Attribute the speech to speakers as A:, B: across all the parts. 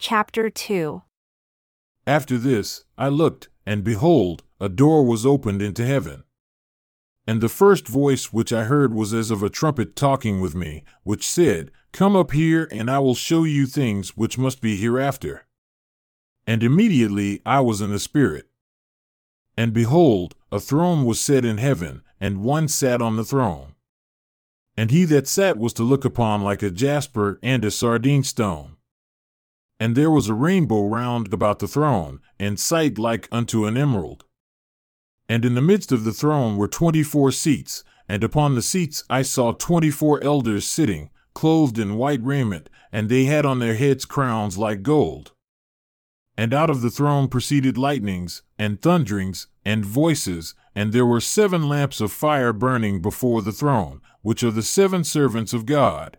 A: Chapter 2
B: After this, I looked, and behold, a door was opened into heaven. And the first voice which I heard was as of a trumpet talking with me, which said, Come up here, and I will show you things which must be hereafter. And immediately I was in the Spirit. And behold, a throne was set in heaven, and one sat on the throne. And he that sat was to look upon like a jasper and a sardine stone. And there was a rainbow round about the throne, and sight like unto an emerald. And in the midst of the throne were twenty four seats, and upon the seats I saw twenty four elders sitting, clothed in white raiment, and they had on their heads crowns like gold. And out of the throne proceeded lightnings, and thunderings, and voices, and there were seven lamps of fire burning before the throne, which are the seven servants of God.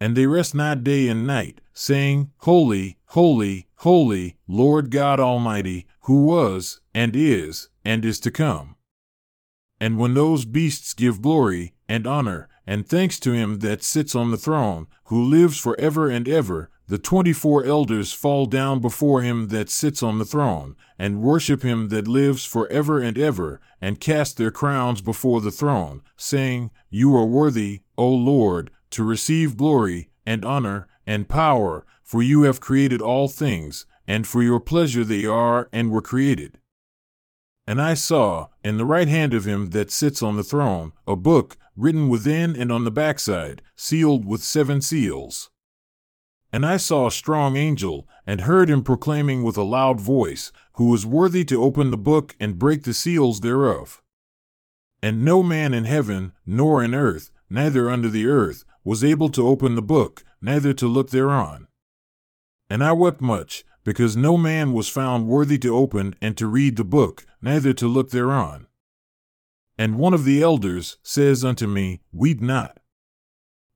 B: And they rest not day and night, saying, Holy, holy, holy, Lord God Almighty, who was, and is, and is to come. And when those beasts give glory, and honor, and thanks to him that sits on the throne, who lives for ever and ever, the twenty four elders fall down before him that sits on the throne, and worship him that lives for ever and ever, and cast their crowns before the throne, saying, You are worthy, O Lord, to receive glory, and honor, and power, for you have created all things, and for your pleasure they are and were created. And I saw, in the right hand of him that sits on the throne, a book, written within and on the backside, sealed with seven seals. And I saw a strong angel, and heard him proclaiming with a loud voice, Who is worthy to open the book and break the seals thereof? And no man in heaven, nor in earth, neither under the earth, was able to open the book, neither to look thereon. And I wept much, because no man was found worthy to open and to read the book, neither to look thereon. And one of the elders says unto me, Weep not.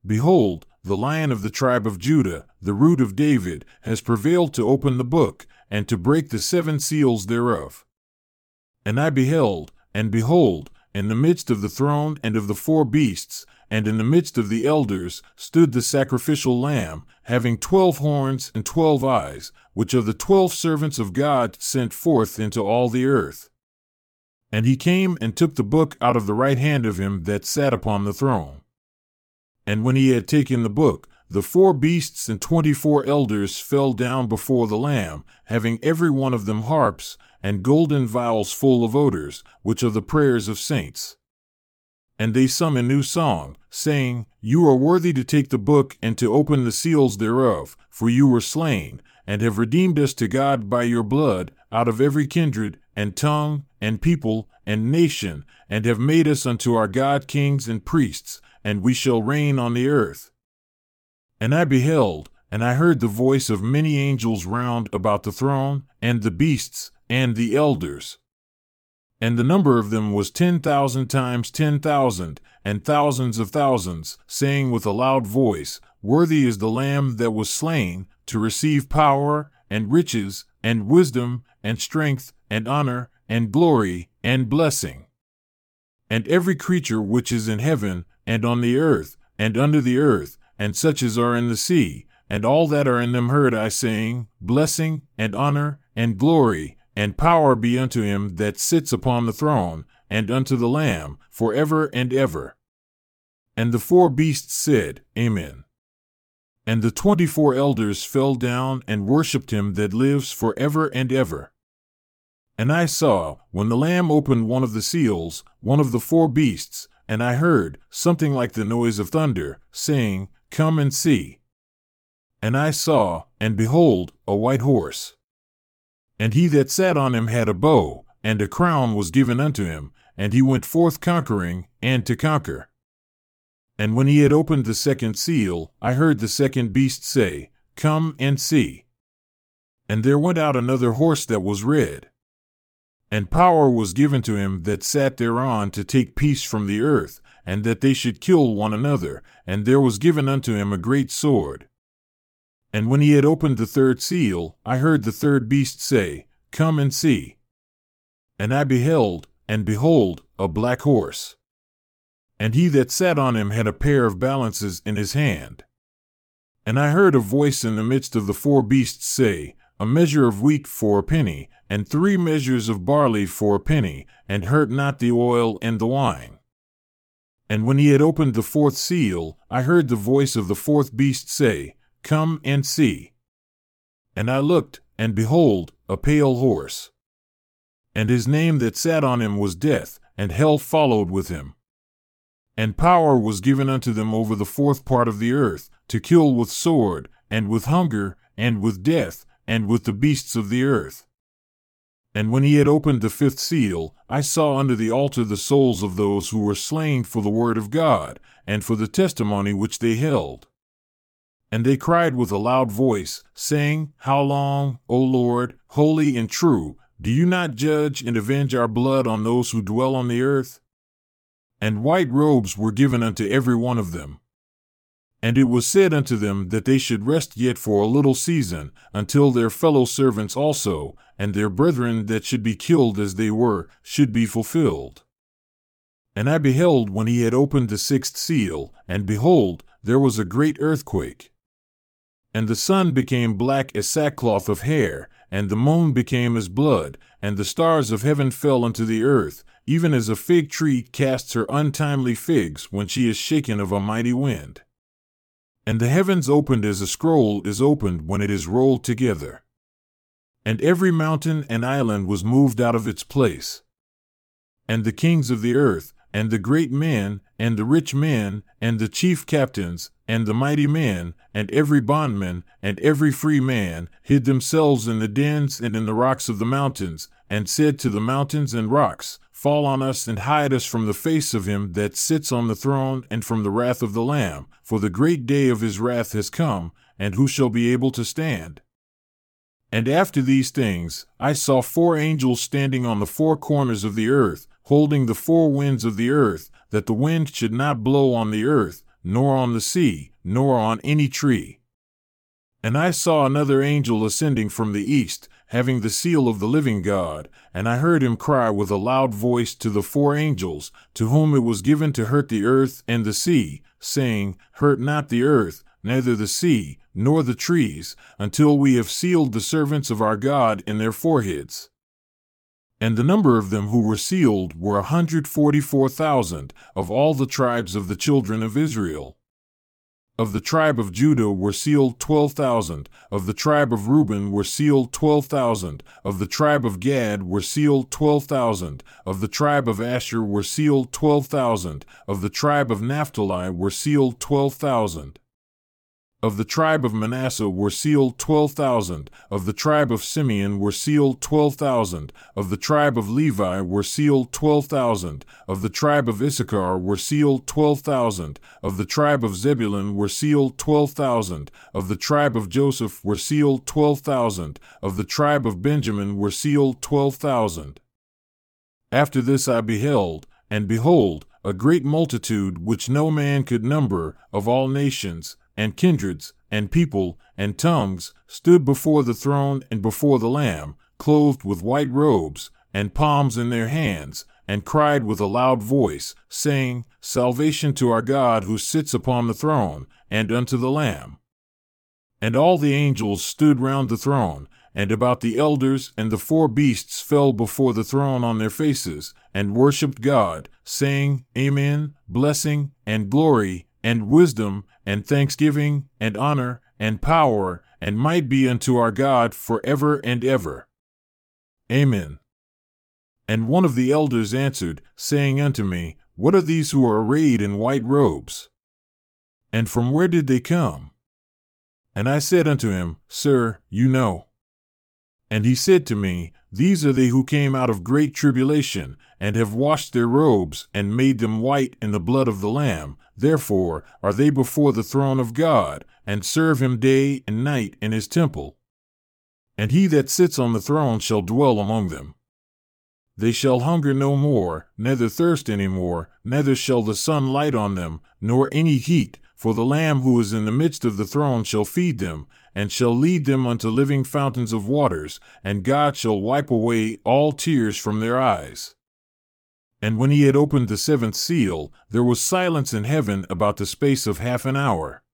B: Behold, the lion of the tribe of Judah, the root of David, has prevailed to open the book, and to break the seven seals thereof. And I beheld, and behold, in the midst of the throne and of the four beasts, and in the midst of the elders stood the sacrificial lamb, having twelve horns and twelve eyes, which are the twelve servants of God sent forth into all the earth. And he came and took the book out of the right hand of him that sat upon the throne. And when he had taken the book, the four beasts and twenty four elders fell down before the Lamb, having every one of them harps, and golden vials full of odors, which are the prayers of saints. And they sung a new song, saying, You are worthy to take the book and to open the seals thereof, for you were slain, and have redeemed us to God by your blood, out of every kindred, and tongue, and people, and nation, and have made us unto our God kings and priests, and we shall reign on the earth. And I beheld, and I heard the voice of many angels round about the throne, and the beasts, and the elders and the number of them was ten thousand times ten thousand, and thousands of thousands, saying with a loud voice, Worthy is the Lamb that was slain, to receive power, and riches, and wisdom, and strength, and honor, and glory, and blessing. And every creature which is in heaven, and on the earth, and under the earth, and such as are in the sea, and all that are in them heard I saying, Blessing, and honor, and glory, and power be unto him that sits upon the throne, and unto the Lamb, for ever and ever. And the four beasts said, Amen. And the twenty four elders fell down and worshipped him that lives for ever and ever. And I saw, when the Lamb opened one of the seals, one of the four beasts, and I heard something like the noise of thunder, saying, Come and see. And I saw, and behold, a white horse and he that sat on him had a bow, and a crown was given unto him, and he went forth conquering, and to conquer. And when he had opened the second seal, I heard the second beast say, Come and see. And there went out another horse that was red. And power was given to him that sat thereon to take peace from the earth, and that they should kill one another, and there was given unto him a great sword. And when he had opened the third seal, I heard the third beast say, Come and see. And I beheld, and behold, a black horse. And he that sat on him had a pair of balances in his hand. And I heard a voice in the midst of the four beasts say, A measure of wheat for a penny, and three measures of barley for a penny, and hurt not the oil and the wine. And when he had opened the fourth seal, I heard the voice of the fourth beast say, Come and see. And I looked, and behold, a pale horse. And his name that sat on him was Death, and hell followed with him. And power was given unto them over the fourth part of the earth, to kill with sword, and with hunger, and with death, and with the beasts of the earth. And when he had opened the fifth seal, I saw under the altar the souls of those who were slain for the word of God, and for the testimony which they held. And they cried with a loud voice, saying, How long, O Lord, holy and true, do you not judge and avenge our blood on those who dwell on the earth? And white robes were given unto every one of them. And it was said unto them that they should rest yet for a little season, until their fellow servants also, and their brethren that should be killed as they were, should be fulfilled. And I beheld when he had opened the sixth seal, and behold, there was a great earthquake. And the sun became black as sackcloth of hair, and the moon became as blood, and the stars of heaven fell unto the earth, even as a fig tree casts her untimely figs when she is shaken of a mighty wind. And the heavens opened as a scroll is opened when it is rolled together. And every mountain and island was moved out of its place. And the kings of the earth, and the great men, and the rich men, and the chief captains, and the mighty men, and every bondman, and every free man, hid themselves in the dens and in the rocks of the mountains, and said to the mountains and rocks, Fall on us and hide us from the face of him that sits on the throne and from the wrath of the Lamb, for the great day of his wrath has come, and who shall be able to stand? And after these things, I saw four angels standing on the four corners of the earth, holding the four winds of the earth, that the wind should not blow on the earth, nor on the sea, nor on any tree. And I saw another angel ascending from the east, having the seal of the living God, and I heard him cry with a loud voice to the four angels, to whom it was given to hurt the earth and the sea, saying, Hurt not the earth, neither the sea, nor the trees, until we have sealed the servants of our God in their foreheads. And the number of them who were sealed were a hundred forty four thousand of all the tribes of the children of Israel. Of the tribe of Judah were sealed twelve thousand. Of the tribe of Reuben were sealed twelve thousand. Of the tribe of Gad were sealed twelve thousand. Of the tribe of Asher were sealed twelve thousand. Of the tribe of Naphtali were sealed twelve thousand. Of the tribe of Manasseh were sealed twelve thousand. Of the tribe of Simeon were sealed twelve thousand. Of the tribe of Levi were sealed twelve thousand. Of the tribe of Issachar were sealed twelve thousand. Of the tribe of Zebulun were sealed twelve thousand. Of the tribe of Joseph were sealed twelve thousand. Of the tribe of Benjamin were sealed twelve thousand. After this I beheld, and behold, a great multitude which no man could number, of all nations, and kindreds, and people, and tongues, stood before the throne and before the Lamb, clothed with white robes, and palms in their hands, and cried with a loud voice, saying, Salvation to our God who sits upon the throne, and unto the Lamb. And all the angels stood round the throne, and about the elders and the four beasts fell before the throne on their faces, and worshipped God, saying, Amen, blessing, and glory, and wisdom, and thanksgiving, and honor, and power, and might be unto our God for ever and ever. Amen. And one of the elders answered, saying unto me, What are these who are arrayed in white robes? And from where did they come? And I said unto him, Sir, you know. And he said to me, These are they who came out of great tribulation, and have washed their robes, and made them white in the blood of the Lamb. Therefore are they before the throne of God, and serve him day and night in his temple. And he that sits on the throne shall dwell among them. They shall hunger no more, neither thirst any more, neither shall the sun light on them, nor any heat, for the Lamb who is in the midst of the throne shall feed them, and shall lead them unto living fountains of waters, and God shall wipe away all tears from their eyes. And when he had opened the seventh seal, there was silence in heaven about the space of half an hour.